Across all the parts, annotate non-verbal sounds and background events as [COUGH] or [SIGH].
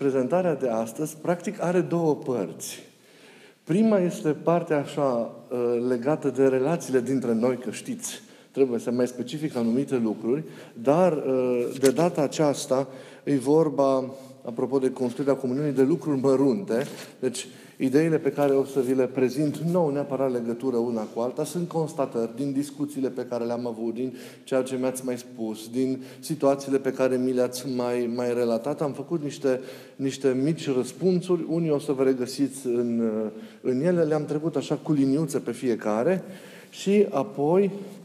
prezentarea de astăzi, practic, are două părți. Prima este partea așa uh, legată de relațiile dintre noi, că știți, trebuie să mai specific anumite lucruri, dar uh, de data aceasta e vorba, apropo de construirea comuniunii, de lucruri mărunte. Deci, Ideile pe care o să vi le prezint nu au neapărat legătură una cu alta, sunt constatări din discuțiile pe care le-am avut, din ceea ce mi-ați mai spus, din situațiile pe care mi le-ați mai, mai relatat. Am făcut niște, niște mici răspunsuri, unii o să vă regăsiți în, în ele, le-am trecut așa cu liniuțe pe fiecare. Și apoi Uh,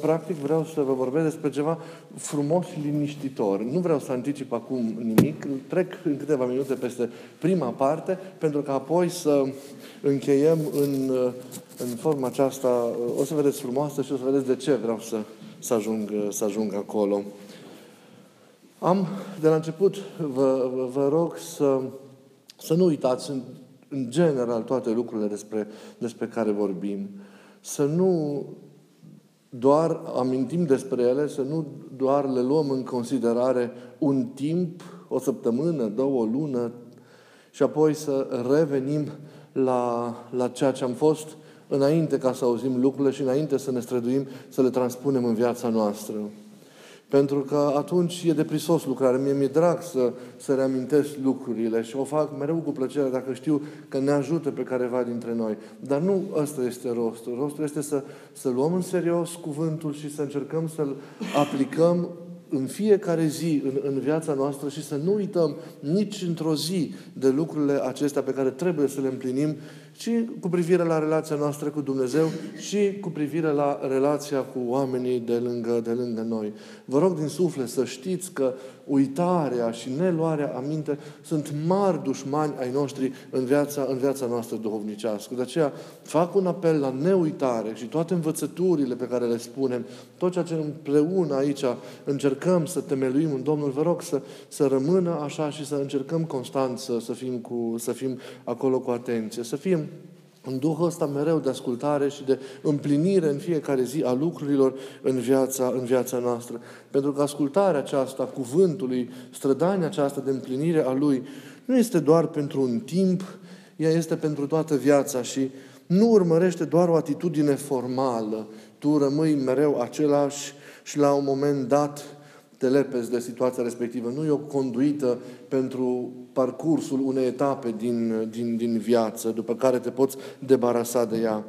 practic vreau să vă vorbesc despre ceva frumos și liniștitor. Nu vreau să anticip acum nimic, trec în câteva minute peste prima parte, pentru că apoi să încheiem în, uh, în forma aceasta, uh, o să vedeți frumoasă și o să vedeți de ce vreau să, să, ajung, să ajung acolo. Am, de la început, vă, vă, vă rog să, să nu uitați în, în general toate lucrurile despre, despre care vorbim. Să nu doar amintim despre ele, să nu doar le luăm în considerare un timp, o săptămână, două, o lună, și apoi să revenim la, la ceea ce am fost înainte ca să auzim lucrurile și înainte să ne străduim să le transpunem în viața noastră. Pentru că atunci e deprisos lucrarea. Mie mi-e drag să, să reamintesc lucrurile și o fac mereu cu plăcere dacă știu că ne ajută pe careva dintre noi. Dar nu ăsta este rostul. Rostul este să, să luăm în serios cuvântul și să încercăm să-l aplicăm în fiecare zi în, în viața noastră și să nu uităm nici într-o zi de lucrurile acestea pe care trebuie să le împlinim și cu privire la relația noastră cu Dumnezeu și cu privire la relația cu oamenii de lângă, de lângă noi. Vă rog din suflet să știți că uitarea și neluarea aminte sunt mari dușmani ai noștri în viața, în viața noastră duhovnicească. De aceea fac un apel la neuitare și toate învățăturile pe care le spunem, tot ceea ce împreună aici încercăm să temeluim în Domnul, vă rog să, să rămână așa și să încercăm constant să, să, fim cu, să fim acolo cu atenție, să fim în Duhul ăsta mereu de ascultare și de împlinire în fiecare zi a lucrurilor în viața, în viața noastră. Pentru că ascultarea aceasta, cuvântului, strădania aceasta de împlinire a Lui, nu este doar pentru un timp, ea este pentru toată viața și nu urmărește doar o atitudine formală. Tu rămâi mereu același și la un moment dat te lepezi de situația respectivă. Nu e o conduită pentru parcursul unei etape din, din, din viață, după care te poți debarasa de ea.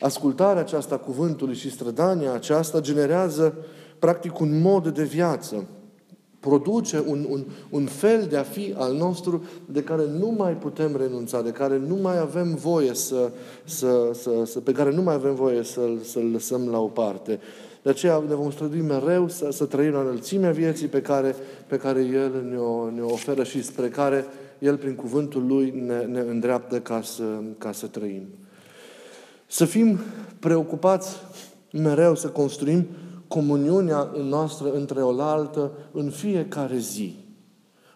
Ascultarea aceasta cuvântului și strădania aceasta generează practic un mod de viață. Produce un, un, un fel de a fi al nostru de care nu mai putem renunța, de care nu mai avem voie să, să, să, să pe care nu mai avem voie să-l, să-l lăsăm la o parte. De aceea ne vom strădui mereu să, să trăim la înălțimea vieții pe care, pe care El ne-o, ne oferă și spre care El, prin cuvântul Lui, ne, ne îndreaptă ca să, ca să trăim. Să fim preocupați mereu să construim comuniunea noastră între oaltă în fiecare zi.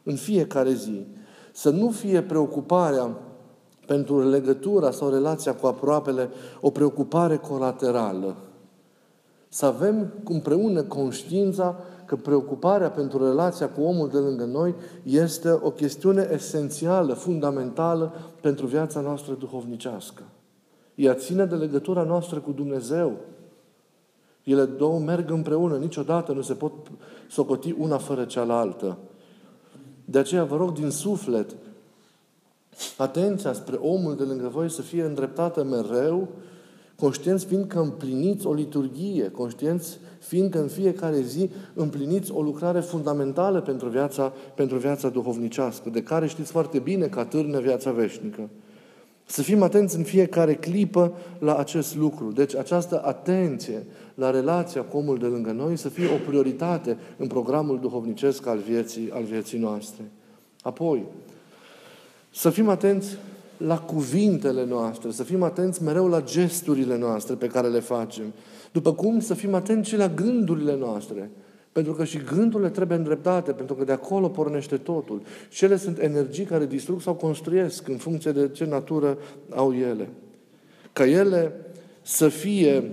În fiecare zi. Să nu fie preocuparea pentru legătura sau relația cu aproapele o preocupare colaterală, să avem împreună conștiința că preocuparea pentru relația cu omul de lângă noi este o chestiune esențială, fundamentală pentru viața noastră duhovnicească. Ea ține de legătura noastră cu Dumnezeu. Ele două merg împreună, niciodată nu se pot socoti una fără cealaltă. De aceea vă rog din suflet, atenția spre omul de lângă voi să fie îndreptată mereu conștienți fiind că împliniți o liturghie, conștienți fiind că în fiecare zi împliniți o lucrare fundamentală pentru viața, pentru viața duhovnicească, de care știți foarte bine că atârnă viața veșnică. Să fim atenți în fiecare clipă la acest lucru. Deci această atenție la relația cu omul de lângă noi să fie o prioritate în programul duhovnicesc al vieții, al vieții noastre. Apoi, să fim atenți la cuvintele noastre, să fim atenți mereu la gesturile noastre pe care le facem. După cum să fim atenți și la gândurile noastre. Pentru că și gândurile trebuie îndreptate, pentru că de acolo pornește totul. Și ele sunt energii care distrug sau construiesc în funcție de ce natură au ele. Ca ele să fie,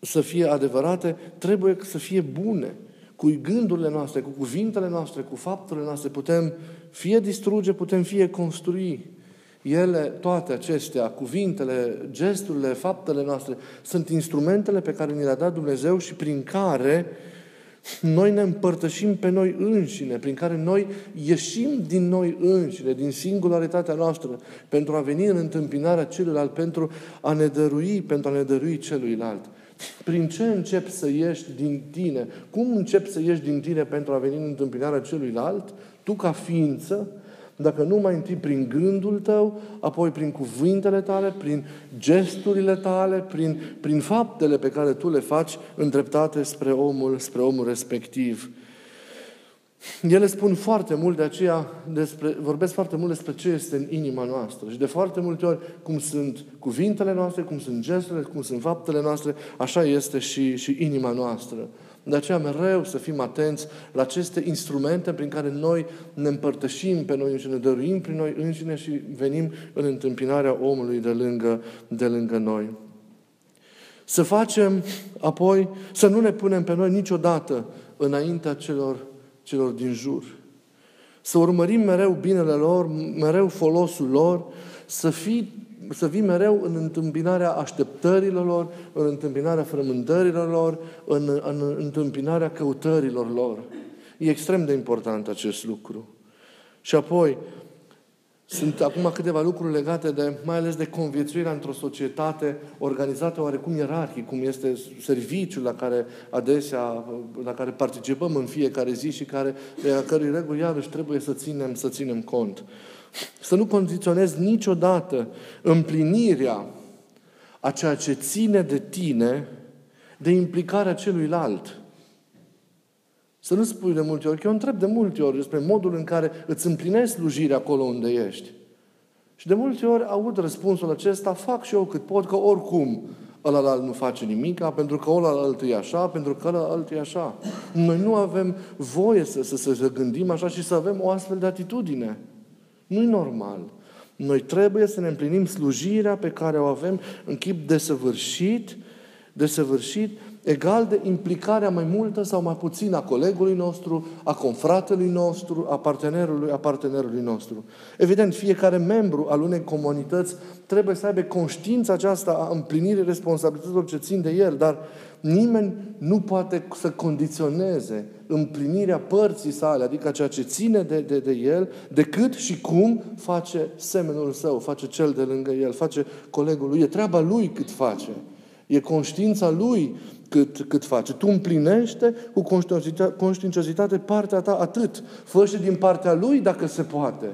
să fie adevărate, trebuie să fie bune. cu gândurile noastre, cu cuvintele noastre, cu faptele noastre, putem fie distruge, putem fie construi. Ele, toate acestea, cuvintele, gesturile, faptele noastre, sunt instrumentele pe care ni le-a dat Dumnezeu și prin care noi ne împărtășim pe noi înșine, prin care noi ieșim din noi înșine, din singularitatea noastră, pentru a veni în întâmpinarea celuilalt, pentru a ne dărui, pentru a ne dărui celuilalt. Prin ce începi să ieși din tine? Cum începi să ieși din tine pentru a veni în întâmpinarea celuilalt? Tu ca ființă, dacă nu mai întâi prin gândul tău, apoi prin cuvintele tale, prin gesturile tale, prin, prin faptele pe care tu le faci îndreptate spre omul, spre omul respectiv. Ele spun foarte mult de aceea, despre, vorbesc foarte mult despre ce este în inima noastră. Și de foarte multe ori, cum sunt cuvintele noastre, cum sunt gesturile, cum sunt faptele noastre, așa este și, și inima noastră. De aceea mereu să fim atenți la aceste instrumente prin care noi ne împărtășim pe noi înșine, dăruim prin noi înșine și venim în întâmpinarea omului de lângă, de lângă noi. Să facem apoi, să nu ne punem pe noi niciodată înaintea celor, celor din jur. Să urmărim mereu binele lor, mereu folosul lor, să fii să vii mereu în întâmpinarea așteptărilor lor, în întâmpinarea frământărilor lor, în, în întâmpinarea căutărilor lor. E extrem de important acest lucru. Și apoi, sunt acum câteva lucruri legate de, mai ales de conviețuirea într-o societate organizată oarecum ierarhic, cum este serviciul la care adesea, la care participăm în fiecare zi și care, de a cărui reguli iarăși trebuie să ținem, să ținem cont. Să nu condiționezi niciodată împlinirea a ceea ce ține de tine de implicarea celuilalt. Să nu spui de multe ori, că eu întreb de multe ori despre modul în care îți împlinești slujirea acolo unde ești. Și de multe ori aud răspunsul acesta, fac și eu cât pot, că oricum ăla nu face nimic, pentru că ăla altul e așa, pentru că ăla altul e așa. Noi nu avem voie să, să, să, să gândim așa și să avem o astfel de atitudine. Nu-i normal. Noi trebuie să ne împlinim slujirea pe care o avem în chip desăvârșit, desăvârșit, egal de implicarea mai multă sau mai puțin a colegului nostru, a confratelui nostru, a partenerului, a partenerului nostru. Evident, fiecare membru al unei comunități trebuie să aibă conștiința aceasta a împlinirii responsabilităților ce țin de el, dar nimeni nu poate să condiționeze împlinirea părții sale, adică ceea ce ține de, de, de el, decât și cum face semenul său, face cel de lângă el, face colegul lui. E treaba lui cât face. E conștiința lui cât, cât face. Tu împlinește cu conștiinciozitate partea ta atât. Fă și din partea lui dacă se poate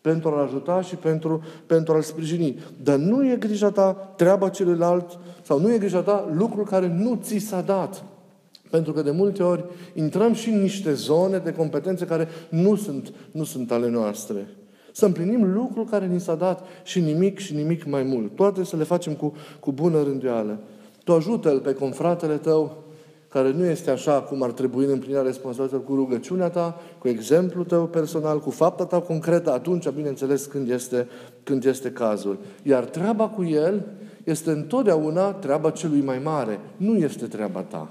pentru a-l ajuta și pentru, pentru a-l sprijini. Dar nu e grija ta treaba celuilalt sau nu e grija ta lucrul care nu ți s-a dat. Pentru că de multe ori intrăm și în niște zone de competențe care nu sunt, nu sunt ale noastre. Să împlinim lucrul care ni s-a dat și nimic și nimic mai mult. Toate să le facem cu, cu bună rânduială. Tu ajută-l pe confratele tău care nu este așa cum ar trebui în împlinirea responsabilității cu rugăciunea ta, cu exemplul tău personal, cu fapta ta concretă, atunci, bineînțeles, când este, când este cazul. Iar treaba cu el este întotdeauna treaba celui mai mare, nu este treaba ta.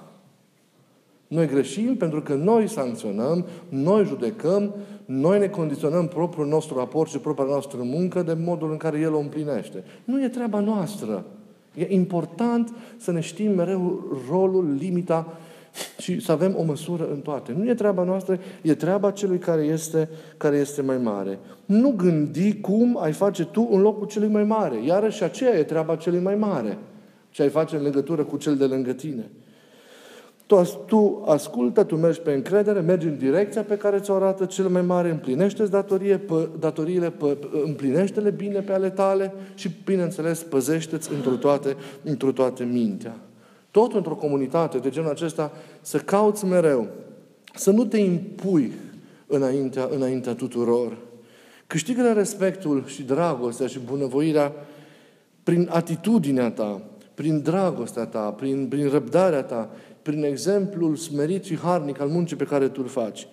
Noi greșim pentru că noi sancționăm, noi judecăm, noi ne condiționăm propriul nostru raport și propria noastră muncă de modul în care El o împlinește. Nu e treaba noastră. E important să ne știm mereu rolul, limita și să avem o măsură în toate. Nu e treaba noastră, e treaba celui care este, care este mai mare. Nu gândi cum ai face tu în locul celui mai mare. Iarăși aceea e treaba celui mai mare. Ce ai face în legătură cu cel de lângă tine. Tu, tu ascultă, tu mergi pe încredere, mergi în direcția pe care ți-o arată cel mai mare, împlinește datorie, pă, datoriile, pă, împlinește-le bine pe ale tale și, bineînțeles, păzește-ți într toate, într toate mintea. Tot într-o comunitate de genul acesta să cauți mereu, să nu te impui înaintea, înaintea tuturor. Câștigă respectul și dragostea și bunăvoirea prin atitudinea ta, prin dragostea ta, prin, prin răbdarea ta, prin exemplul smerit și harnic al muncii pe care tu îl faci.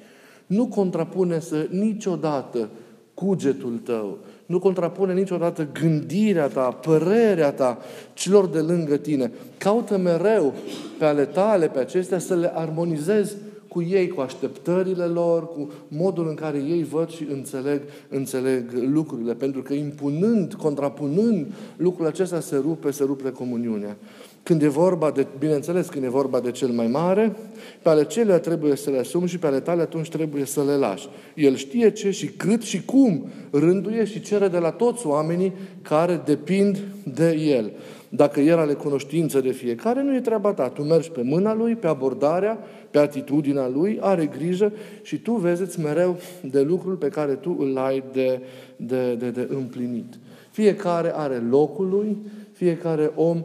Nu contrapune să niciodată cugetul tău, nu contrapune niciodată gândirea ta, părerea ta celor de lângă tine. Caută mereu pe ale tale, pe acestea, să le armonizezi cu ei, cu așteptările lor, cu modul în care ei văd și înțeleg, înțeleg lucrurile. Pentru că impunând, contrapunând lucrul acesta se rupe, se rupe comuniunea. Când e vorba de, bineînțeles, când e vorba de cel mai mare, pe ale celea trebuie să le asumi și pe ale tale atunci trebuie să le lași. El știe ce și cât și cum rânduie și cere de la toți oamenii care depind de el. Dacă el are cunoștință de fiecare, nu e treaba ta. Tu mergi pe mâna lui, pe abordarea, pe atitudinea lui, are grijă și tu vezi mereu de lucrul pe care tu îl ai de, de, de, de împlinit. Fiecare are locul lui, fiecare om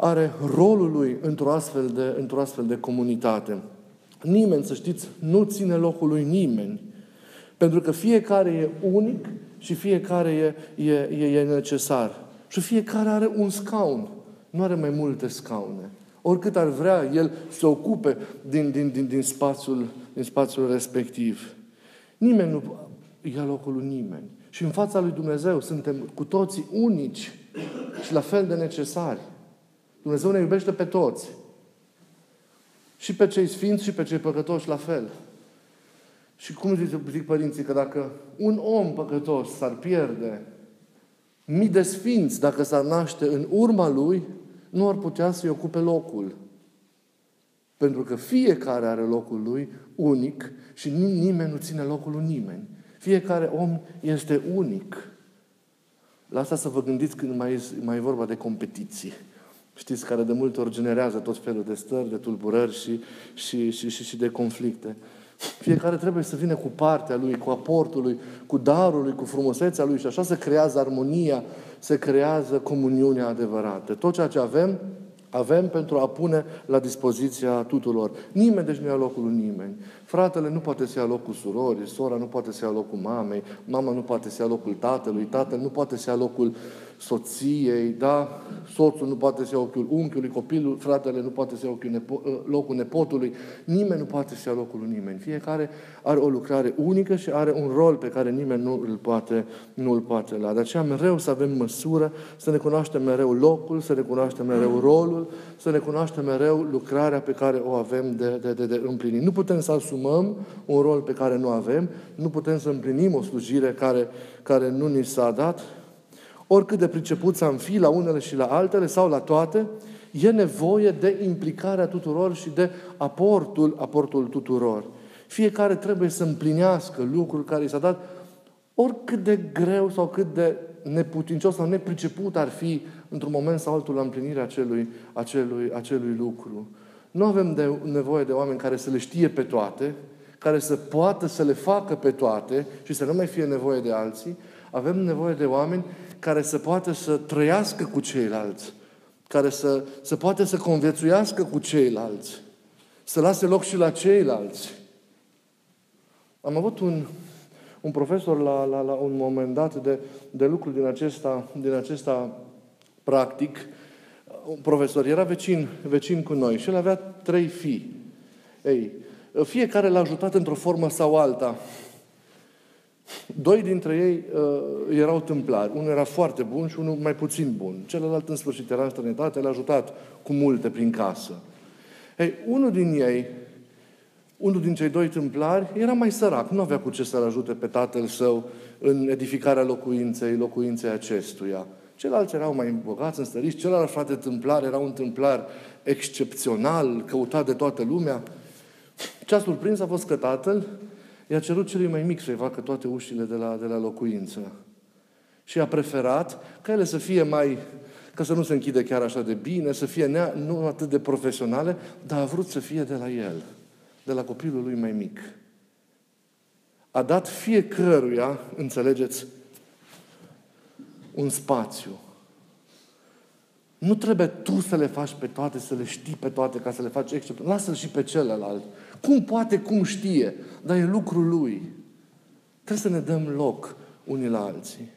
are rolul lui într-o astfel de, într-o astfel de comunitate. Nimeni, să știți, nu ține locul lui nimeni. Pentru că fiecare e unic și fiecare e, e, e, e necesar. Și fiecare are un scaun. Nu are mai multe scaune. Oricât ar vrea el să ocupe din, din, din, din, spațiul, din spațiul respectiv. Nimeni nu ia locul lui nimeni. Și în fața lui Dumnezeu suntem cu toții unici și la fel de necesari. Dumnezeu ne iubește pe toți. Și pe cei sfinți și pe cei păcătoși la fel. Și cum zic, zic părinții că dacă un om păcătos s-ar pierde, mii de sfinți, dacă s-ar naște în urma lui, nu ar putea să-i ocupe locul. Pentru că fiecare are locul lui unic și nimeni nu ține locul lui nimeni. Fiecare om este unic. La asta să vă gândiți când mai, mai e vorba de competiție știți, care de multe ori generează tot felul de stări, de tulburări și, și, și, și, și de conflicte. Fiecare trebuie să vină cu partea lui, cu aportul lui, cu darul lui, cu frumusețea lui și așa se creează armonia, se creează comuniunea adevărată. Tot ceea ce avem, avem pentru a pune la dispoziția tuturor. Nimeni deci nu ia locul lui nimeni. Fratele nu poate să ia locul surorii, sora nu poate să ia locul mamei, mama nu poate să ia locul tatălui, tatăl nu poate să ia locul soției, da? Soțul nu poate să ia ochiul unchiului, copilul, fratele nu poate să ia ochiul nepo- ă, locul nepotului, nimeni nu poate să ia locul lui nimeni. Fiecare are o lucrare unică și are un rol pe care nimeni nu îl poate, nu îl poate la. De aceea mereu să avem măsură, să ne cunoaștem mereu locul, să ne cunoaștem mereu rolul, să ne cunoaștem mereu lucrarea pe care o avem de, de, de, de împlinit. Nu putem să asumăm un rol pe care nu avem, nu putem să împlinim o slujire care, care nu ni s-a dat, oricât de priceput am fi la unele și la altele sau la toate, e nevoie de implicarea tuturor și de aportul, aportul tuturor. Fiecare trebuie să împlinească lucrul care i s-a dat, oricât de greu sau cât de neputincios sau nepriceput ar fi într-un moment sau altul la împlinirea acelui, acelui, acelui lucru. Nu avem de, nevoie de oameni care să le știe pe toate, care să poată să le facă pe toate și să nu mai fie nevoie de alții. Avem nevoie de oameni care să poată să trăiască cu ceilalți, care să, să poată să conviețuiască cu ceilalți, să lase loc și la ceilalți. Am avut un, un profesor la, la, la un moment dat de, de lucru din acesta, din acesta practic, un profesor, era vecin, vecin cu noi și el avea trei fii. Ei, fiecare l-a ajutat într-o formă sau alta. Doi dintre ei uh, erau tâmplari. Unul era foarte bun și unul mai puțin bun. Celălalt, în sfârșit, era în străinătate, l-a ajutat cu multe prin casă. Ei, unul din ei, unul din cei doi tâmplari, era mai sărac. Nu avea cu ce să-l ajute pe tatăl său în edificarea locuinței, locuinței acestuia. Ceilalți erau mai bogați, înstăriți. Celălalt frate tâmplar era un tâmplar excepțional, căutat de toată lumea. Ce a surprins a fost că tatăl i-a cerut celui mai mic să-i facă toate ușile de la, de la locuință. Și a preferat ca ele să fie mai, ca să nu se închide chiar așa de bine, să fie nea, nu atât de profesionale, dar a vrut să fie de la el, de la copilul lui mai mic. A dat fiecăruia, înțelegeți, un spațiu. Nu trebuie tu să le faci pe toate, să le știi pe toate, ca să le faci excepțional. Lasă-l și pe celălalt. Cum poate, cum știe, dar e lucrul lui. Trebuie să ne dăm loc unii la alții.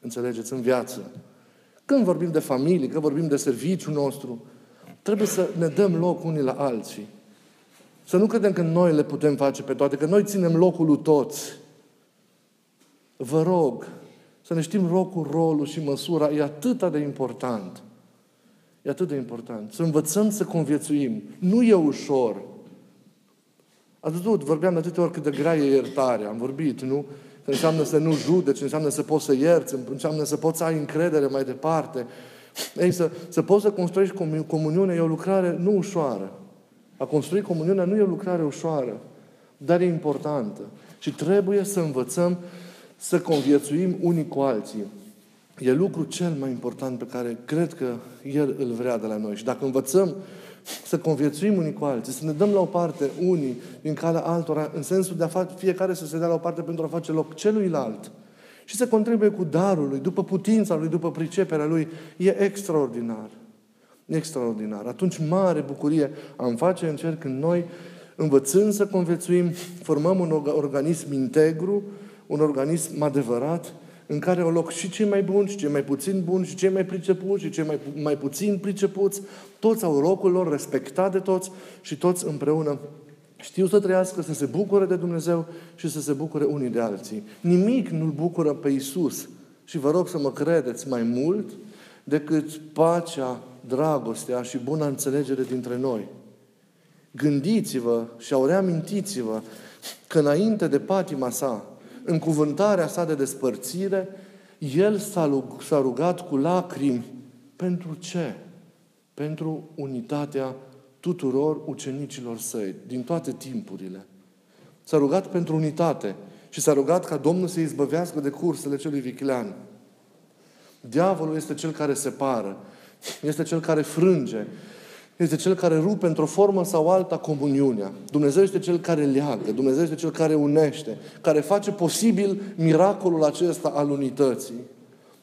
Înțelegeți? În viață. Când vorbim de familie, când vorbim de serviciul nostru, trebuie să ne dăm loc unii la alții. Să nu credem că noi le putem face pe toate, că noi ținem locul lui toți. Vă rog să ne știm locul, rolul și măsura. E atât de important. E atât de important. Să învățăm să conviețuim. Nu e ușor. Ați văzut, vorbeam de atâtea ori cât de grea e iertarea. Am vorbit, nu? Că înseamnă să nu judeci, înseamnă să poți să ierți, înseamnă să poți să ai încredere mai departe. Ei, să, să poți să construiești comuniune e o lucrare nu ușoară. A construi comuniunea nu e o lucrare ușoară, dar e importantă. Și trebuie să învățăm să conviețuim unii cu alții. E lucru cel mai important pe care cred că El îl vrea de la noi. Și dacă învățăm să conviețuim unii cu alții, să ne dăm la o parte unii din calea altora, în sensul de a face fiecare să se dea la o parte pentru a face loc celuilalt și să contribuie cu darul lui, după putința lui, după priceperea lui, e extraordinar. Extraordinar. Atunci mare bucurie am face în cer când noi, învățând să conviețuim, formăm un organism integru, un organism adevărat, în care au loc și cei mai buni, și cei mai puțin buni, și cei mai pricepuți, și cei mai, mai puțin pricepuți. Toți au locul lor respectat de toți și toți împreună știu să trăiască, să se bucure de Dumnezeu și să se bucure unii de alții. Nimic nu-L bucură pe Isus. Și vă rog să mă credeți mai mult decât pacea, dragostea și buna înțelegere dintre noi. Gândiți-vă și au reamintiți-vă că înainte de patima sa, în cuvântarea sa de despărțire, el s-a rugat cu lacrimi. Pentru ce? Pentru unitatea tuturor ucenicilor săi, din toate timpurile. S-a rugat pentru unitate și s-a rugat ca Domnul să izbăvească de cursele celui vichilean. Diavolul este cel care separă, este cel care frânge, este cel care rupe într-o formă sau alta comuniunea. Dumnezeu este cel care leagă, Dumnezeu este cel care unește, care face posibil miracolul acesta al unității.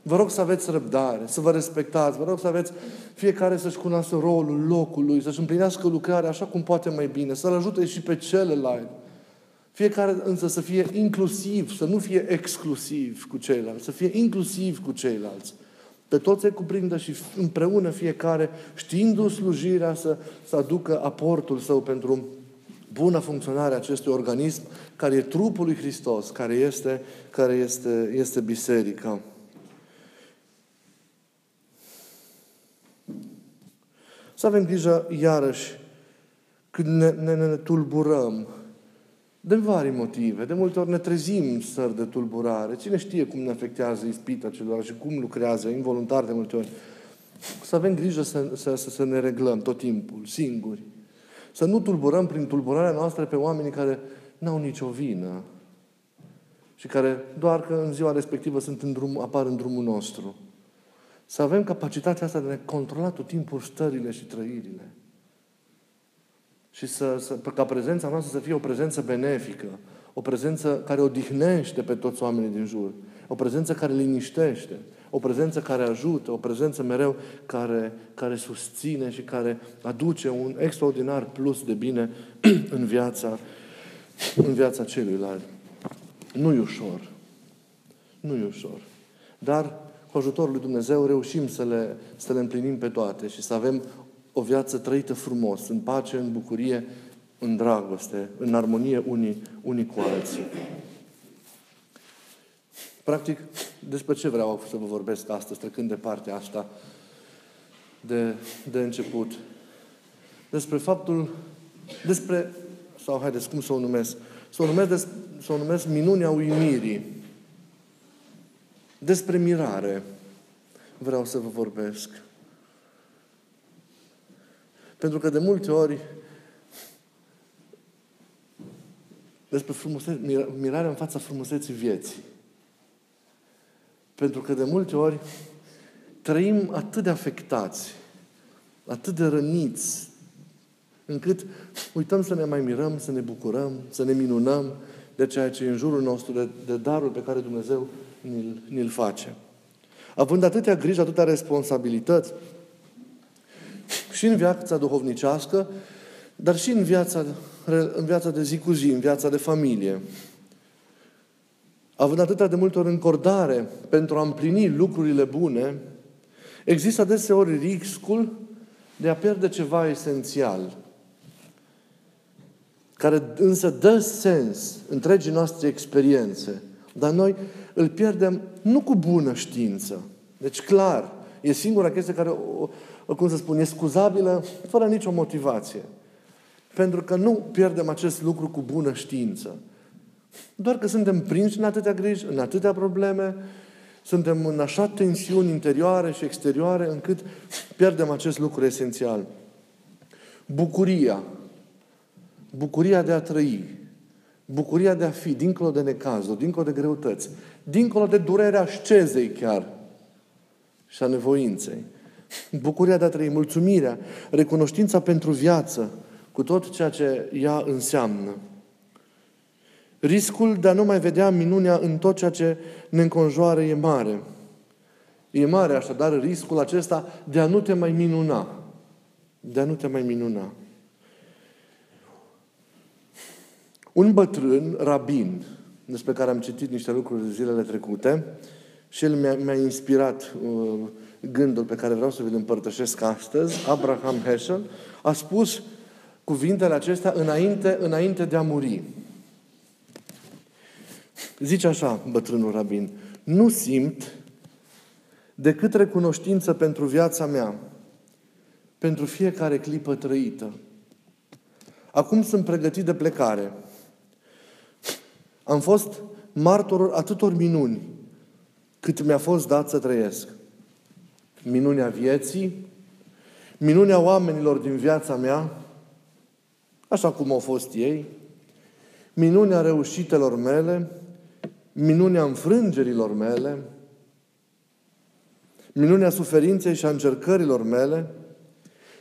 Vă rog să aveți răbdare, să vă respectați, vă rog să aveți fiecare să-și cunoască rolul locului, să-și împlinească lucrarea așa cum poate mai bine, să-l ajute și pe celălalt. Fiecare însă să fie inclusiv, să nu fie exclusiv cu ceilalți, să fie inclusiv cu ceilalți. Pe toți se cuprindă și împreună fiecare, știindu slujirea, să, să aducă aportul său pentru bună funcționare a acestui organism, care e trupul lui Hristos, care este, care este, este biserica. Să avem grijă, iarăși, când ne, ne, ne tulburăm, de vari motive. De multe ori ne trezim stări de tulburare. Cine știe cum ne afectează ispita celor și cum lucrează involuntar de multe ori. Să avem grijă să, să, să, să ne reglăm tot timpul, singuri. Să nu tulburăm prin tulburarea noastră pe oamenii care n-au nicio vină și care doar că în ziua respectivă sunt în drum, apar în drumul nostru. Să avem capacitatea asta de a ne controla tot timpul stările și trăirile. Și să, să, ca prezența noastră să fie o prezență benefică, o prezență care odihnește pe toți oamenii din jur, o prezență care liniștește, o prezență care ajută, o prezență mereu care, care susține și care aduce un extraordinar plus de bine [CLEARS THROAT] în viața, în viața celuilalt. Nu e ușor. Nu e ușor. Dar cu ajutorul lui Dumnezeu reușim să le, să le împlinim pe toate și să avem o viață trăită frumos, în pace, în bucurie, în dragoste, în armonie unii, unii cu alții. Practic, despre ce vreau să vă vorbesc astăzi, trecând de partea asta de, de început? Despre faptul, despre, sau haideți, cum să o numesc? Să o numesc, să o numesc minunea uimirii. Despre mirare vreau să vă vorbesc. Pentru că de multe ori despre frumusețe, mirarea în fața frumuseții vieții. Pentru că de multe ori trăim atât de afectați, atât de răniți, încât uităm să ne mai mirăm, să ne bucurăm, să ne minunăm de ceea ce e în jurul nostru, de, de darul pe care Dumnezeu ni-l, ni-l face. Având atâtea griji, atâtea responsabilități, și în viața duhovnicească, dar și în viața, în viața de zi cu zi, în viața de familie. Având atâtea de multe ori încordare pentru a împlini lucrurile bune, există adeseori riscul de a pierde ceva esențial, care însă dă sens întregii noastre experiențe. Dar noi îl pierdem nu cu bună știință. Deci, clar, e singura chestie care o, cum să spun, e scuzabilă fără nicio motivație. Pentru că nu pierdem acest lucru cu bună știință. Doar că suntem prinși în atâtea griji, în atâtea probleme, suntem în așa tensiuni interioare și exterioare, încât pierdem acest lucru esențial. Bucuria. Bucuria de a trăi. Bucuria de a fi, dincolo de necazuri, dincolo de greutăți, dincolo de durerea șcezei chiar și a nevoinței. Bucuria de a trăi, mulțumirea, recunoștința pentru viață, cu tot ceea ce ea înseamnă. Riscul de a nu mai vedea minunea în tot ceea ce ne înconjoară e mare. E mare așadar riscul acesta de a nu te mai minuna. De a nu te mai minuna. Un bătrân, rabin, despre care am citit niște lucruri zilele trecute, și el mi-a, mi-a inspirat uh, gândul pe care vreau să vi-l împărtășesc astăzi, Abraham Heschel, a spus cuvintele acestea înainte, înainte de a muri. Zice așa bătrânul rabin, nu simt decât recunoștință pentru viața mea, pentru fiecare clipă trăită. Acum sunt pregătit de plecare. Am fost martorul atâtor minuni cât mi-a fost dat să trăiesc. Minunea vieții, minunea oamenilor din viața mea, așa cum au fost ei, minunea reușitelor mele, minunea înfrângerilor mele, minunea suferinței și a încercărilor mele,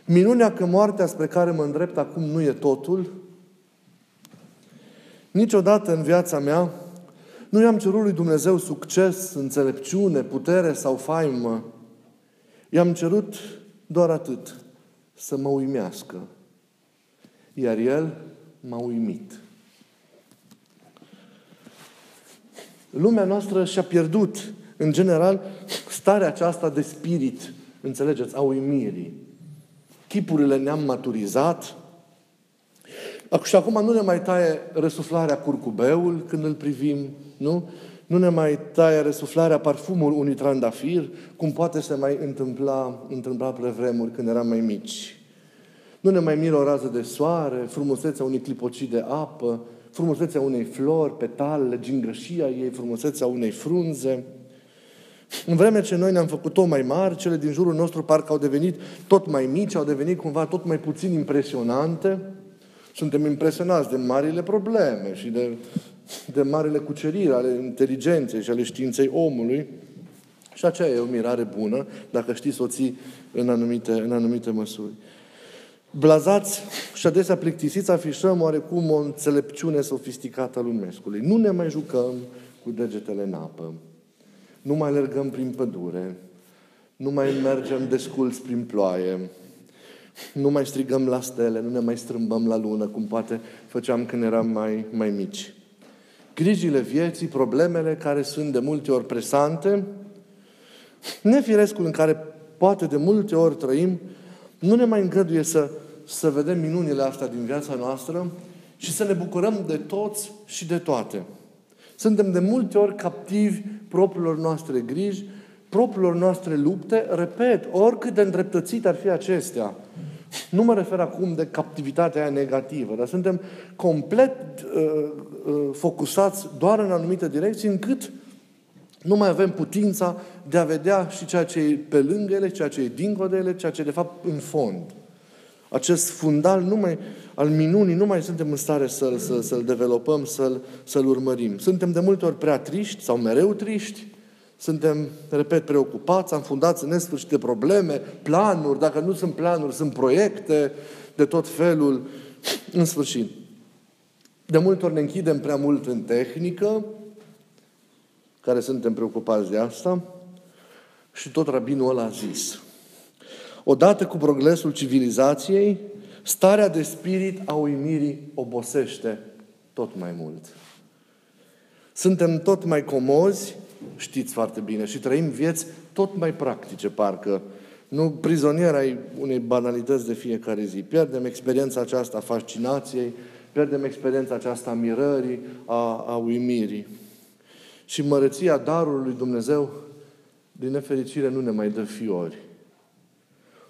minunea că moartea spre care mă îndrept acum nu e totul, niciodată în viața mea nu i-am cerut lui Dumnezeu succes, înțelepciune, putere sau faimă. I-am cerut doar atât, să mă uimească. Iar El m-a uimit. Lumea noastră și-a pierdut, în general, starea aceasta de spirit, înțelegeți, a uimirii. Chipurile ne-am maturizat. Și acum nu ne mai taie răsuflarea curcubeul când îl privim, nu? Nu ne mai taie răsuflarea parfumul unui trandafir, cum poate se mai întâmpla, întâmpla pe vremuri când eram mai mici. Nu ne mai miră o rază de soare, frumusețea unui clipocii de apă, frumusețea unei flori, petalele, gingășia ei, frumusețea unei frunze. În vreme ce noi ne-am făcut tot mai mari, cele din jurul nostru parcă au devenit tot mai mici, au devenit cumva tot mai puțin impresionante. Suntem impresionați de marile probleme și de, de marile cuceriri ale inteligenței și ale științei omului. Și aceea e o mirare bună, dacă știi să o ții în anumite, în anumite măsuri. Blazați și adesea plictisiți afișăm oarecum o înțelepciune sofisticată a lumescului. Nu ne mai jucăm cu degetele în apă. Nu mai alergăm prin pădure. Nu mai mergem desculți prin ploaie. Nu mai strigăm la stele, nu ne mai strâmbăm la lună, cum poate făceam când eram mai, mai mici. Grijile vieții, problemele care sunt de multe ori presante, nefirescul în care poate de multe ori trăim, nu ne mai îngăduie să, să vedem minunile astea din viața noastră și să ne bucurăm de toți și de toate. Suntem de multe ori captivi propriilor noastre griji, propriilor noastre lupte, repet, oricât de îndreptățite ar fi acestea. Nu mă refer acum de captivitatea aia negativă, dar suntem complet uh, uh, focusați doar în anumite direcții, încât nu mai avem putința de a vedea și ceea ce e pe lângă ele, ceea ce e dincolo de ele, ceea ce e de fapt în fond. Acest fundal nu mai, al minunii nu mai suntem în stare să-l, să, să-l developăm, să-l, să-l urmărim. Suntem de multe ori prea triști sau mereu triști, suntem, repet, preocupați, am fundat în nesfârșite probleme, planuri, dacă nu sunt planuri, sunt proiecte de tot felul, în sfârșit. De multe ori ne închidem prea mult în tehnică, care suntem preocupați de asta, și tot rabinul ăla a zis. Odată cu progresul civilizației, starea de spirit a uimirii obosește tot mai mult. Suntem tot mai comozi, știți foarte bine, și trăim vieți tot mai practice, parcă. Nu prizonier ai unei banalități de fiecare zi. Pierdem experiența aceasta a fascinației, pierdem experiența aceasta a mirării, a, a uimirii. Și măreția darului lui Dumnezeu, din nefericire, nu ne mai dă fiori.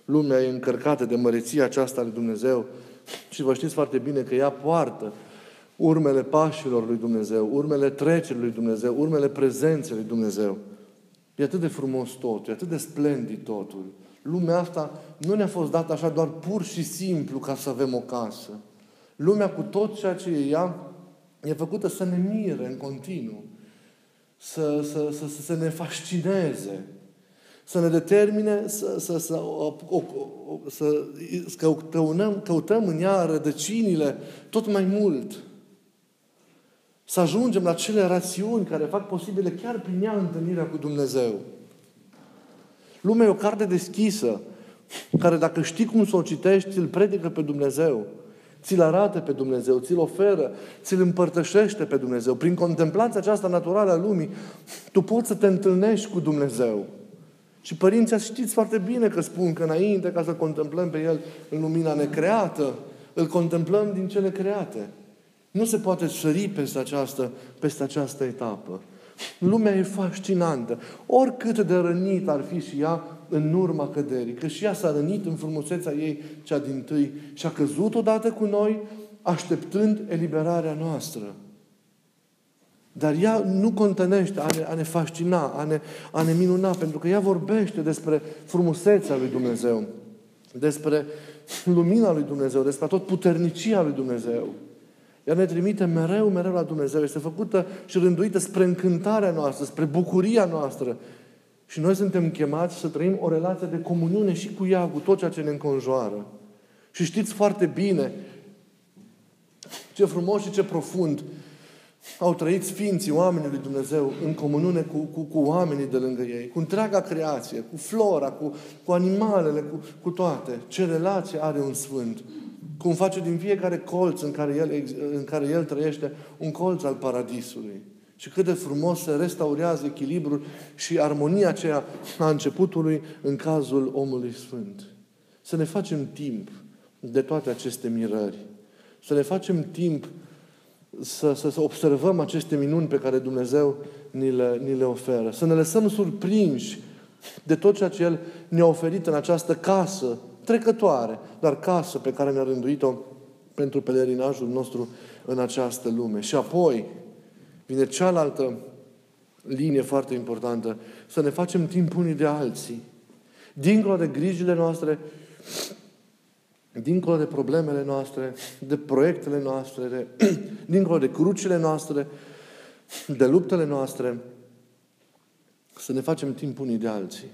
Lumea e încărcată de măreția aceasta lui Dumnezeu, Și vă știți foarte bine că ea poartă urmele pașilor lui Dumnezeu, urmele trecerii lui Dumnezeu, urmele prezenței lui Dumnezeu. E atât de frumos totul, e atât de splendid totul. Lumea asta nu ne-a fost dată așa doar pur și simplu ca să avem o casă. Lumea cu tot ceea ce e ea e făcută să ne mire în continuu, să, să, să, să, să ne fascineze, să ne determine să, să, să, o, o, să, să căutăm, căutăm în ea rădăcinile tot mai mult. Să ajungem la cele rațiuni care fac posibile chiar prin ea întâlnirea cu Dumnezeu. Lumea e o carte deschisă, care dacă știi cum să o citești, îl predică pe Dumnezeu. Ți-l arată pe Dumnezeu, ți-l oferă, ți-l împărtășește pe Dumnezeu. Prin contemplația aceasta naturală a lumii, tu poți să te întâlnești cu Dumnezeu. Și părinții știți foarte bine că spun că înainte ca să contemplăm pe El în lumina necreată, îl contemplăm din cele create. Nu se poate sări peste această, peste această etapă. Lumea e fascinantă. Oricât de rănit ar fi și ea în urma căderii, că și ea s-a rănit în frumusețea ei cea din tâi și a căzut odată cu noi, așteptând eliberarea noastră. Dar ea nu contenește a ne, a ne fascina, a ne, a ne minuna, pentru că ea vorbește despre frumusețea lui Dumnezeu, despre lumina lui Dumnezeu, despre tot puternicia lui Dumnezeu. Ea ne trimite mereu, mereu la Dumnezeu. Este făcută și rânduită spre încântarea noastră, spre bucuria noastră. Și noi suntem chemați să trăim o relație de comuniune și cu ea, cu tot ceea ce ne înconjoară. Și știți foarte bine ce frumos și ce profund au trăit Sfinții, oamenii lui Dumnezeu, în comuniune cu, cu, cu oamenii de lângă ei, cu întreaga creație, cu flora, cu, cu animalele, cu, cu toate. Ce relație are un Sfânt cum face din fiecare colț în care, el, în care el trăiește un colț al paradisului. Și cât de frumos se restaurează echilibrul și armonia aceea a începutului în cazul omului sfânt. Să ne facem timp de toate aceste mirări. Să ne facem timp să, să, să observăm aceste minuni pe care Dumnezeu ni le, ni le oferă. Să ne lăsăm surprinși de tot ceea ce El ne-a oferit în această casă trecătoare, dar casă pe care ne-a rânduit-o pentru pelerinajul nostru în această lume. Și apoi vine cealaltă linie foarte importantă, să ne facem timp unii de alții. Dincolo de grijile noastre, dincolo de problemele noastre, de proiectele noastre, de, [CLEARS THROAT] dincolo de crucile noastre, de luptele noastre, să ne facem timp unii de alții.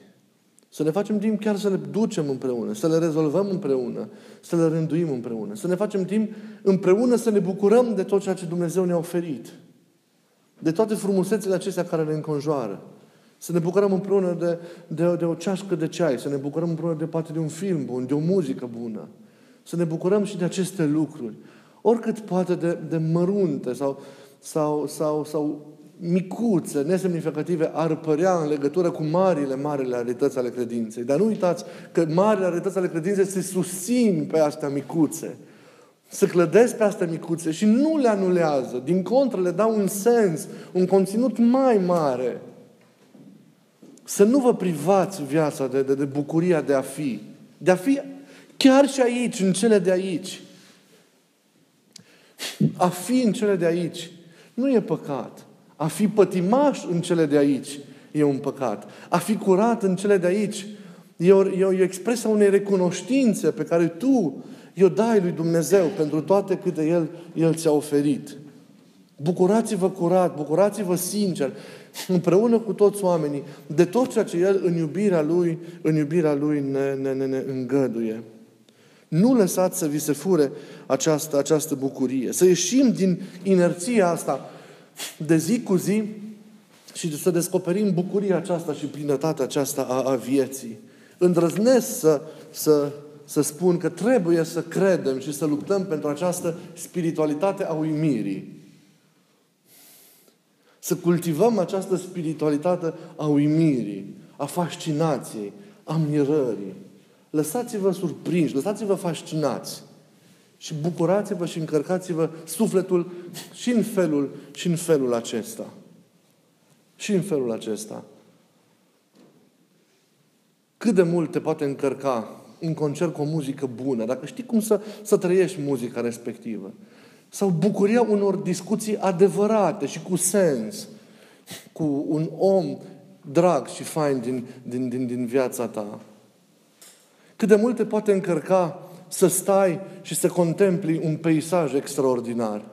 Să ne facem timp chiar să le ducem împreună, să le rezolvăm împreună, să le rânduim împreună. Să ne facem timp împreună să ne bucurăm de tot ceea ce Dumnezeu ne-a oferit. De toate frumusețile acestea care ne înconjoară. Să ne bucurăm împreună de, de, de o ceașcă de ceai, să ne bucurăm împreună de poate de un film bun, de o muzică bună. Să ne bucurăm și de aceste lucruri. Oricât poate de, de mărunte sau, sau, sau, sau micuțe, nesemnificative, ar părea în legătură cu marile, marile realități ale credinței. Dar nu uitați că marile realități ale credinței se susțin pe astea micuțe. Se clădesc pe astea micuțe și nu le anulează. Din contră, le dau un sens, un conținut mai mare. Să nu vă privați viața de, de, de bucuria de a fi. De a fi chiar și aici, în cele de aici. A fi în cele de aici nu e păcat. A fi pătimaș în cele de aici e un păcat. A fi curat în cele de aici e o, e o, e o expresia unei recunoștințe pe care tu i-o dai lui Dumnezeu pentru toate câte El, El ți-a oferit. Bucurați-vă curat, bucurați-vă sincer, împreună cu toți oamenii, de tot ceea ce El în iubirea Lui, în iubirea Lui ne, ne, ne, ne îngăduie. Nu lăsați să vi se fure această, această bucurie. Să ieșim din inerția asta de zi cu zi și să descoperim bucuria aceasta și plinătatea aceasta a, a vieții. Îndrăznesc să, să, să spun că trebuie să credem și să luptăm pentru această spiritualitate a uimirii. Să cultivăm această spiritualitate a uimirii, a fascinației, a mirării. Lăsați-vă surprinși, lăsați-vă fascinați. Și bucurați-vă și încărcați-vă sufletul și în felul, și în felul acesta. Și în felul acesta. Cât de mult te poate încărca un concert cu o muzică bună, dacă știi cum să, să trăiești muzica respectivă, sau bucuria unor discuții adevărate și cu sens, cu un om drag și fain din, din, din, din viața ta. Cât de mult te poate încărca să stai și să contempli un peisaj extraordinar.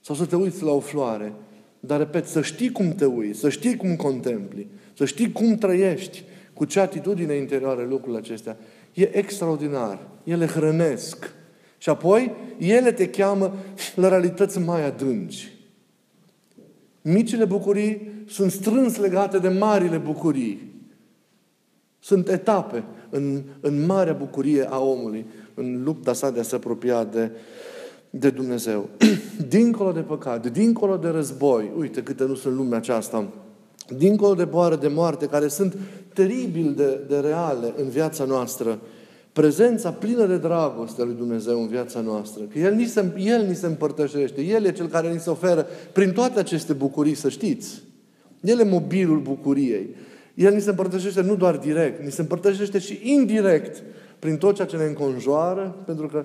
Sau să te uiți la o floare. Dar, repet, să știi cum te uiți, să știi cum contempli, să știi cum trăiești, cu ce atitudine interioară lucrurile acestea. E extraordinar. Ele hrănesc. Și apoi, ele te cheamă la realități mai adânci. Micile bucurii sunt strâns legate de marile bucurii. Sunt etape în, în marea bucurie a omului, în lupta sa de a se apropia de, de Dumnezeu. [CLEARS THROAT] dincolo de păcat, dincolo de război, uite câte nu sunt lumea aceasta, dincolo de boară, de moarte, care sunt teribil de, de reale în viața noastră, prezența plină de dragoste a lui Dumnezeu în viața noastră, că El ni, se, El ni se împărtășește, El e Cel care ni se oferă prin toate aceste bucurii, să știți. El e mobilul bucuriei. El ni se împărtășește nu doar direct, ni se împărtășește și indirect prin tot ceea ce ne înconjoară, pentru că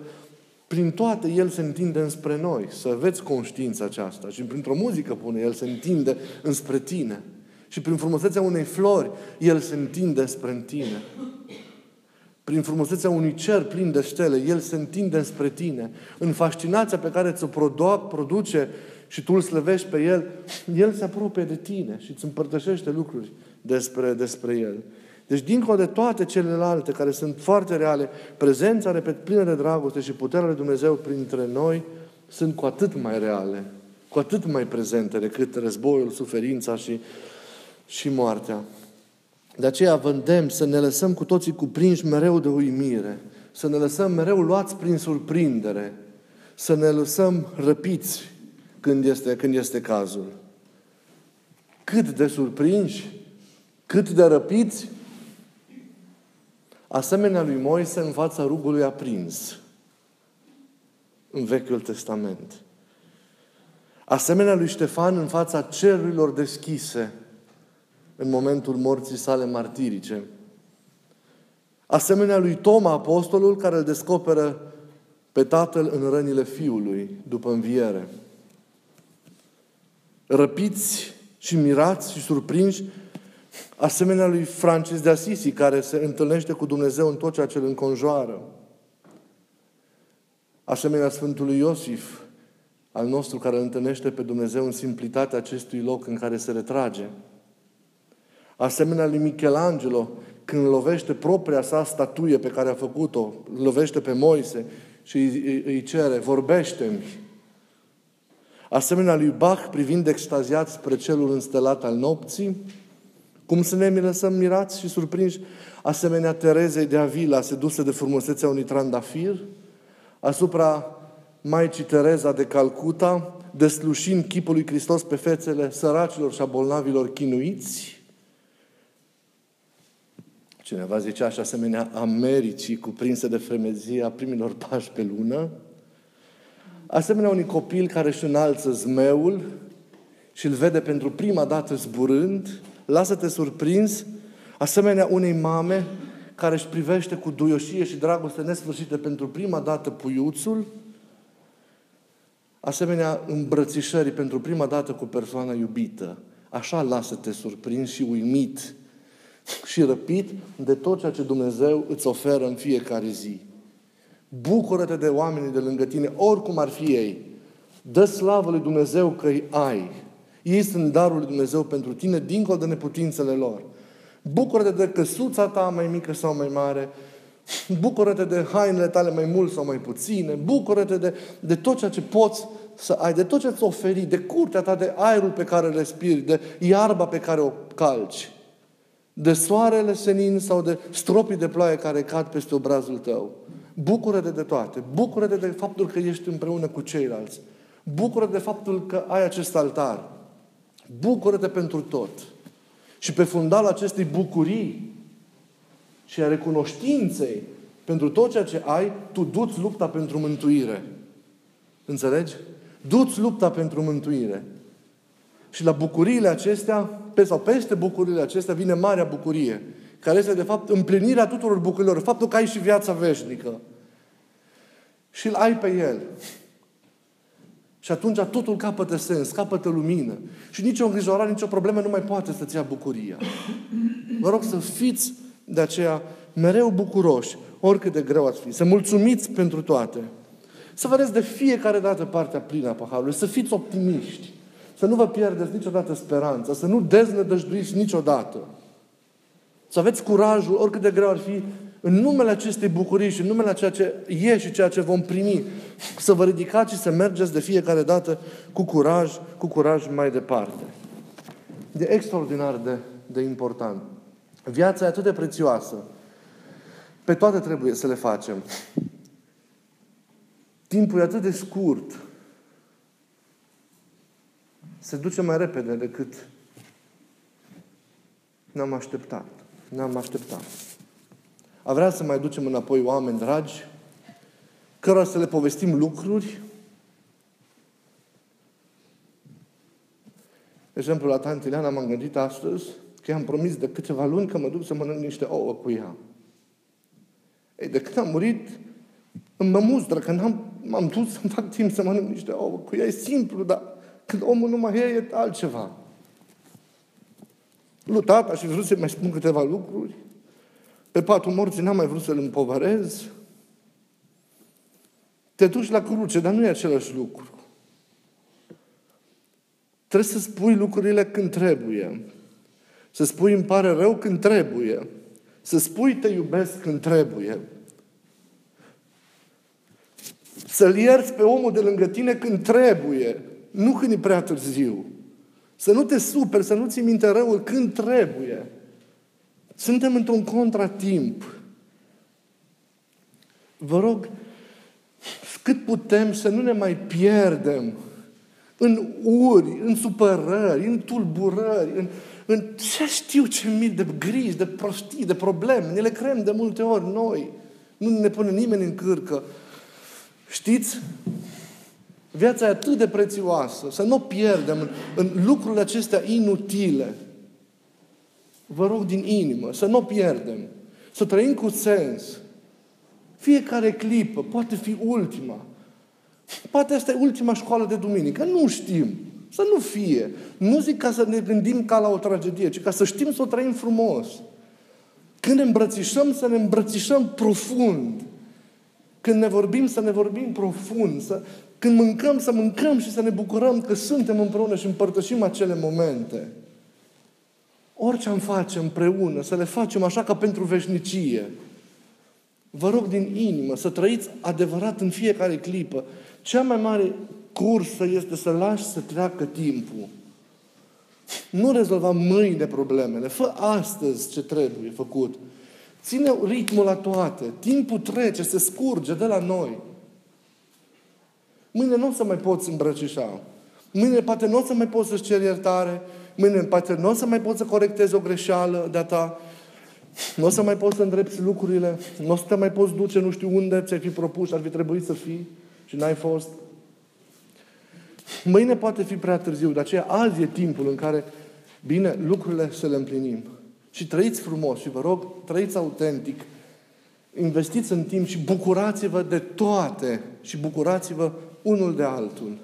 prin toate El se întinde înspre noi. Să aveți conștiința aceasta. Și printr-o muzică bună El se întinde înspre tine. Și prin frumusețea unei flori El se întinde spre tine. Prin frumusețea unui cer plin de stele, El se întinde spre tine. În fascinația pe care ți-o produce și tu îl slăvești pe El, El se apropie de tine și îți împărtășește lucruri despre, despre El. Deci, dincolo de toate celelalte care sunt foarte reale, prezența, repet, plină de dragoste și puterea lui Dumnezeu printre noi sunt cu atât mai reale, cu atât mai prezente decât războiul, suferința și, și moartea. De aceea vă îndemn să ne lăsăm cu toții cuprinși mereu de uimire, să ne lăsăm mereu luați prin surprindere, să ne lăsăm răpiți când este, când este cazul. Cât de surprinși, cât de răpiți, asemenea lui Moise în fața rugului aprins în Vechiul Testament. Asemenea lui Ștefan în fața cerurilor deschise în momentul morții sale martirice. Asemenea lui Toma, apostolul, care îl descoperă pe tatăl în rănile fiului după înviere. Răpiți și mirați și surprinși, asemenea lui Francis de Assisi, care se întâlnește cu Dumnezeu în tot ceea ce îl înconjoară. Asemenea Sfântului Iosif, al nostru, care îl întâlnește pe Dumnezeu în simplitatea acestui loc în care se retrage asemenea lui Michelangelo, când lovește propria sa statuie pe care a făcut-o, lovește pe Moise și îi, îi cere, vorbește-mi. Asemenea lui Bach, privind extaziat spre celul înstelat al nopții, cum să ne lăsăm mirați și surprinși, asemenea Terezei de Avila, sedusă de frumusețea unui trandafir, asupra Maicii Tereza de Calcuta, deslușind chipul lui Hristos pe fețele săracilor și a bolnavilor chinuiți, Cineva zicea așa asemenea Americii cuprinse de fremezia primilor pași pe lună, asemenea unui copil care își înalță zmeul și îl vede pentru prima dată zburând, lasă-te surprins, asemenea unei mame care își privește cu duioșie și dragoste nesfârșită pentru prima dată puiuțul, asemenea îmbrățișării pentru prima dată cu persoana iubită. Așa lasă-te surprins și uimit și răpit de tot ceea ce Dumnezeu îți oferă în fiecare zi. Bucură-te de oamenii de lângă tine, oricum ar fi ei. Dă slavă lui Dumnezeu că îi ai. Ei sunt darul lui Dumnezeu pentru tine, dincolo de neputințele lor. Bucură-te de căsuța ta mai mică sau mai mare. Bucură-te de hainele tale mai mult sau mai puține. Bucură-te de, de tot ceea ce poți să ai, de tot ce ți oferi, de curtea ta, de aerul pe care îl respiri, de iarba pe care o calci de soarele senin sau de stropii de ploaie care cad peste obrazul tău. Bucură-te de toate. Bucură-te de faptul că ești împreună cu ceilalți. Bucură-te de faptul că ai acest altar. Bucură-te pentru tot. Și pe fundalul acestei bucurii și a recunoștinței pentru tot ceea ce ai, tu duți lupta pentru mântuire. Înțelegi? Duți lupta pentru mântuire. Și la bucuriile acestea, pe sau peste bucuriile acestea, vine marea bucurie. care este de fapt împlinirea tuturor bucurilor, faptul că ai și viața veșnică. Și îl ai pe El. Și atunci totul capătă sens, capătă lumină. Și nicio îngrijorare, nicio problemă nu mai poate să-ți ia bucuria. Vă rog să fiți de aceea mereu bucuroși, oricât de greu ați fi. Să mulțumiți pentru toate. Să vedeți de fiecare dată partea plină a paharului. Să fiți optimiști. Să nu vă pierdeți niciodată speranța. Să nu deznădăjduiți niciodată. Să aveți curajul, oricât de greu ar fi, în numele acestei bucurii și în numele ceea ce e și ceea ce vom primi, să vă ridicați și să mergeți de fiecare dată cu curaj, cu curaj mai departe. E extraordinar de, de important. Viața e atât de prețioasă. Pe toate trebuie să le facem. Timpul e atât de scurt. Se duce mai repede decât ne-am așteptat. Ne-am așteptat. A vrea să mai ducem înapoi oameni dragi, cărora să le povestim lucruri. De exemplu, la tanti Ileana m-am gândit astăzi că i-am promis de câteva luni că mă duc să mănânc niște ouă cu ea. Ei, de când am murit, îmi mă mustră, că n-am, m-am dus să-mi fac timp să mănânc niște ouă cu ea. E simplu, dar când omul nu mai e, e altceva. Lui tata și vrut să mai spun câteva lucruri. Pe patul morții n-am mai vrut să-l împovărez. Te duci la cruce, dar nu e același lucru. Trebuie să spui lucrurile când trebuie. Să spui îmi pare rău când trebuie. Să spui te iubesc când trebuie. Să-l ierți pe omul de lângă tine când trebuie. Nu când e prea târziu. Să nu te superi, să nu ți minte răul când trebuie. Suntem într-un contratimp. Vă rog, cât putem să nu ne mai pierdem în uri, în supărări, în tulburări, în, în ce știu ce mii de griji, de prostii, de probleme. Ne le creăm de multe ori noi. Nu ne pune nimeni în cârcă. Știți? Viața e atât de prețioasă, să nu o pierdem în, în lucrurile acestea inutile. Vă rog din inimă, să nu o pierdem. Să trăim cu sens. Fiecare clipă poate fi ultima. Poate asta e ultima școală de duminică. Nu știm. Să nu fie. Nu zic ca să ne gândim ca la o tragedie, ci ca să știm să o trăim frumos. Când ne îmbrățișăm, să ne îmbrățișăm profund. Când ne vorbim, să ne vorbim profund. Să, când mâncăm, să mâncăm și să ne bucurăm că suntem împreună și împărtășim acele momente. Orice am face împreună, să le facem așa ca pentru veșnicie. Vă rog din inimă să trăiți adevărat în fiecare clipă. Cea mai mare cursă este să lași să treacă timpul. Nu rezolva mâine problemele. Fă astăzi ce trebuie făcut. Ține ritmul la toate. Timpul trece, se scurge de la noi. Mâine nu o să mai poți îmbrăcișa. Mâine poate nu o să mai poți să-ți ceri iertare. Mâine poate nu o să mai poți să corectezi o greșeală de-a ta. Nu o să mai poți să îndrepți lucrurile. Nu o să te mai poți duce nu știu unde ți-ai fi propus și ar fi trebuit să fii și n-ai fost. Mâine poate fi prea târziu, de aceea azi e timpul în care, bine, lucrurile să le împlinim. Și trăiți frumos și vă rog, trăiți autentic. Investiți în timp și bucurați-vă de toate și bucurați-vă unul de altul.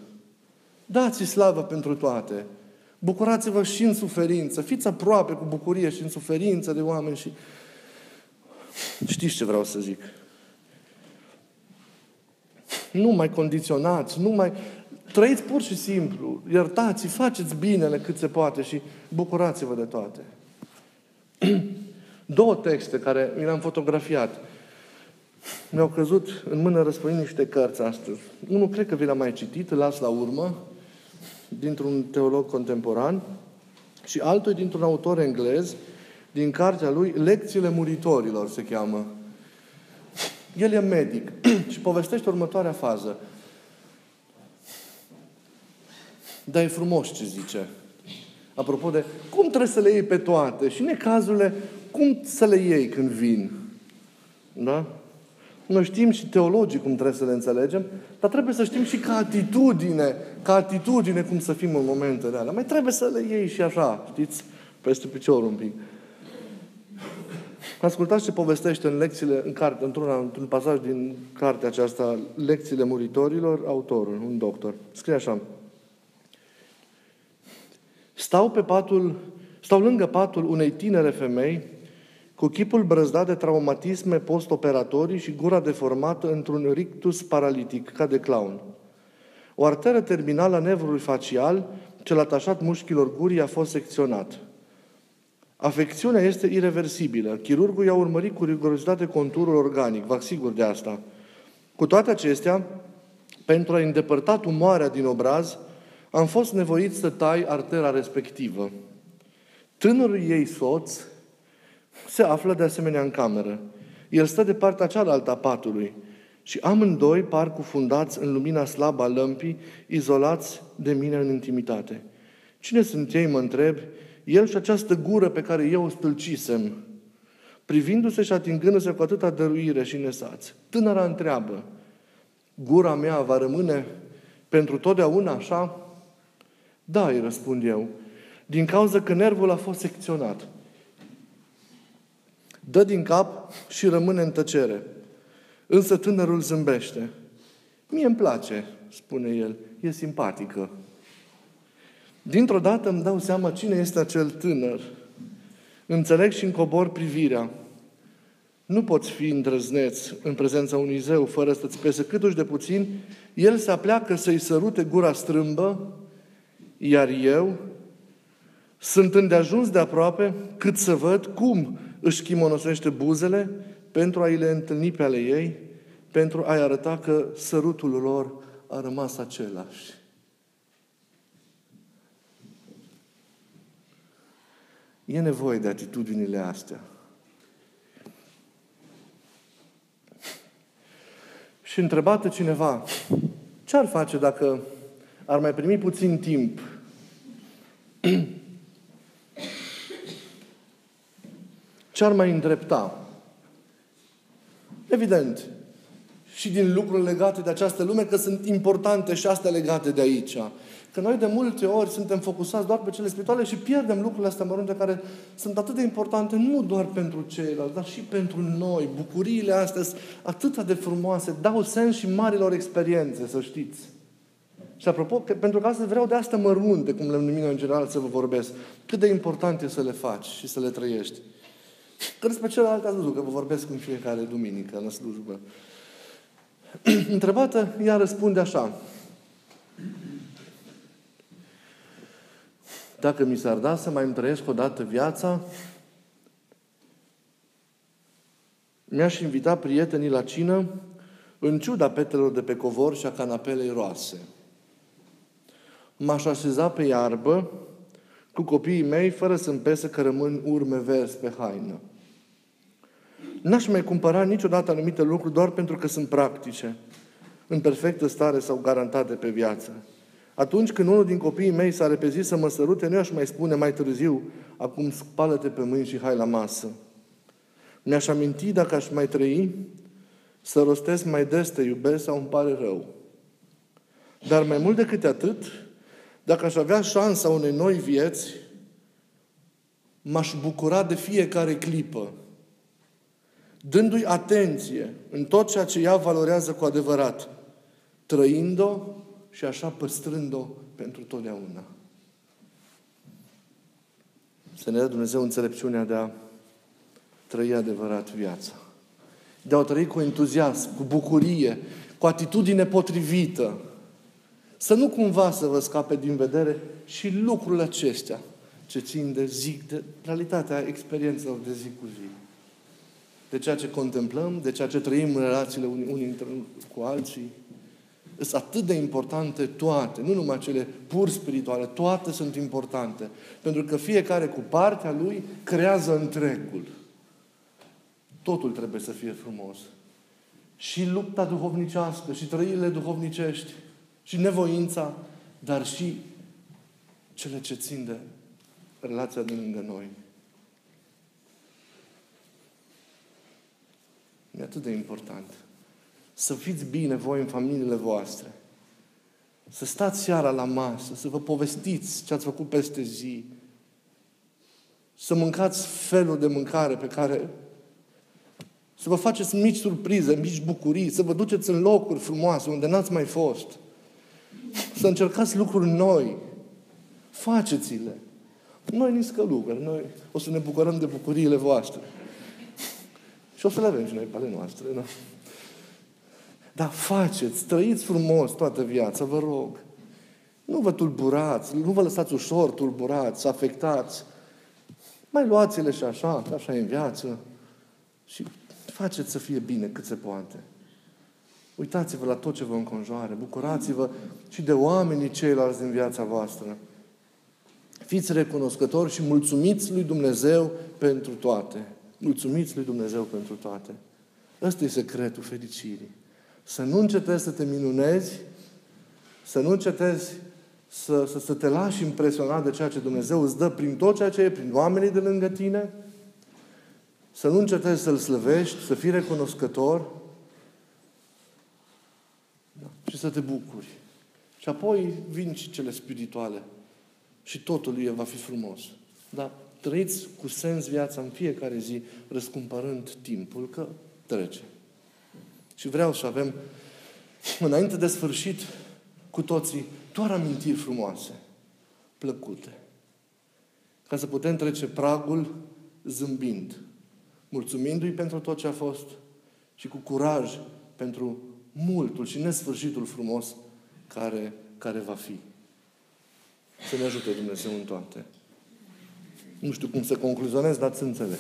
Dați slavă pentru toate. Bucurați-vă și în suferință. Fiți aproape cu bucurie și în suferință de oameni și... Știți ce vreau să zic? Nu mai condiționați, nu mai... Trăiți pur și simplu, iertați, faceți binele cât se poate și bucurați-vă de toate. [CLEARS THROAT] Două texte care mi le-am fotografiat. Mi-au căzut în mână răspăind niște cărți astăzi. Unul cred că vi l-am mai citit, îl las la urmă, dintr-un teolog contemporan, și altul dintr-un autor englez, din cartea lui Lecțiile muritorilor se cheamă. El e medic [CLEARS THROAT] și povestește următoarea fază. Dar e frumos ce zice. Apropo de cum trebuie să le iei pe toate și necazurile, cum să le iei când vin. Da? Noi știm și teologii cum trebuie să le înțelegem, dar trebuie să știm și ca atitudine, ca atitudine cum să fim în momentele alea. Mai trebuie să le iei și așa, știți, peste picior un pic. Ascultați ce povestește în lecțiile, în carte, într-un, într-un pasaj din cartea aceasta, Lecțiile muritorilor, autorul, un doctor. Scrie așa. Stau pe patul, stau lângă patul unei tinere femei cu chipul brăzdat de traumatisme post-operatorii și gura deformată într-un rictus paralitic, ca de clown. O arteră terminală a nevrului facial, cel atașat mușchilor gurii, a fost secționat. Afecțiunea este irreversibilă. Chirurgul i-a urmărit cu rigurozitate conturul organic, vă sigur de asta. Cu toate acestea, pentru a îndepărta tumoarea din obraz, am fost nevoit să tai artera respectivă. Tânărul ei soț se află de asemenea în cameră. El stă de partea cealaltă a patului și amândoi par cufundați în lumina slabă a lămpii, izolați de mine în intimitate. Cine sunt ei, mă întreb, el și această gură pe care eu o stâlcisem, privindu-se și atingându-se cu atâta dăruire și nesați. Tânăra întreabă, gura mea va rămâne pentru totdeauna așa? Da, îi răspund eu, din cauza că nervul a fost secționat. Dă din cap și rămâne în tăcere. Însă tânărul zâmbește. Mie îmi place, spune el, e simpatică. Dintr-o dată îmi dau seama cine este acel tânăr. Înțeleg și încobor privirea. Nu poți fi îndrăzneț în prezența unui zeu fără să-ți pese câtuși de puțin. El se apleacă să-i sărute gura strâmbă, iar eu sunt îndeajuns de aproape cât să văd cum își chimonosește buzele pentru a-i le întâlni pe ale ei, pentru a-i arăta că sărutul lor a rămas același. E nevoie de atitudinile astea. Și întrebată cineva, ce ar face dacă ar mai primi puțin timp? [CLEARS THROAT] Ce ar mai îndrepta? Evident, și din lucruri legate de această lume, că sunt importante și astea legate de aici. Că noi de multe ori suntem focusați doar pe cele spirituale și pierdem lucrurile astea mărunte care sunt atât de importante nu doar pentru ceilalți, dar și pentru noi. Bucuriile astea sunt atât de frumoase, dau sens și marilor experiențe, să știți. Și apropo, că, pentru că astăzi vreau de asta mărunte, cum le numim în general, să vă vorbesc. Cât de important e să le faci și să le trăiești. Că despre celelalte ați văzut, că vă vorbesc în fiecare duminică la slujbă. [CLEARS THROAT] Întrebată, ea răspunde așa. Dacă mi s-ar da să mai îmi trăiesc o dată viața, mi-aș invita prietenii la cină în ciuda petelor de pe covor și a canapelei roase. M-aș așeza pe iarbă cu copiii mei fără să-mi pese că rămân urme verzi pe haină. N-aș mai cumpăra niciodată anumite lucruri doar pentru că sunt practice, în perfectă stare sau garantate pe viață. Atunci când unul din copiii mei s-a repezit să mă sărute, nu aș mai spune mai târziu, acum spală-te pe mâini și hai la masă. Mi-aș aminti, dacă aș mai trăi, să rostesc mai des te iubesc sau îmi pare rău. Dar mai mult decât atât, dacă aș avea șansa unei noi vieți, m-aș bucura de fiecare clipă, dându-i atenție în tot ceea ce ea valorează cu adevărat, trăind-o și așa păstrând-o pentru totdeauna. Să ne dea Dumnezeu înțelepciunea de a trăi adevărat viața. De a o trăi cu entuziasm, cu bucurie, cu atitudine potrivită. Să nu cumva să vă scape din vedere și lucrurile acestea ce țin de zi, de realitatea experiențelor de zi cu zi. De ceea ce contemplăm, de ceea ce trăim în relațiile unii, unii cu alții, sunt atât de importante toate, nu numai cele pur spirituale, toate sunt importante. Pentru că fiecare cu partea lui creează întregul. Totul trebuie să fie frumos. Și lupta duhovnicească, și trăirile duhovnicești, și nevoința, dar și cele ce țin de relația din lângă noi. E atât de important. Să fiți bine voi în familiile voastre. Să stați seara la masă, să vă povestiți ce ați făcut peste zi. Să mâncați felul de mâncare pe care Să vă faceți mici surprize, mici bucurii, să vă duceți în locuri frumoase unde n-ați mai fost. Să încercați lucruri noi. Faceți-le. Noi nici călugări, noi o să ne bucurăm de bucuriile voastre. Și o să le avem și noi pe ale noastre. Da? Dar faceți, trăiți frumos toată viața, vă rog. Nu vă tulburați, nu vă lăsați ușor tulburați, afectați. Mai luați-le și așa, că așa e în viață. Și faceți să fie bine cât se poate. Uitați-vă la tot ce vă înconjoare. Bucurați-vă și de oamenii ceilalți din viața voastră. Fiți recunoscători și mulțumiți lui Dumnezeu pentru toate. Mulțumiți lui Dumnezeu pentru toate. Ăsta e secretul fericirii. Să nu încetezi să te minunezi, să nu încetezi să, să, să te lași impresionat de ceea ce Dumnezeu îți dă prin tot ceea ce e, prin oamenii de lângă tine, să nu încetezi să-L slăvești, să fii recunoscător da. Și să te bucuri. Și apoi vin și cele spirituale. Și totul e va fi frumos. Dar trăiți cu sens viața în fiecare zi, răscumpărând timpul, că trece. Și vreau să avem, înainte de sfârșit, cu toții, doar amintiri frumoase, plăcute. Ca să putem trece pragul zâmbind, mulțumindu-i pentru tot ce a fost și cu curaj pentru multul și nesfârșitul frumos care, care va fi. Să ne ajute Dumnezeu în toate. Nu știu cum să concluzionez, dar să înțeles.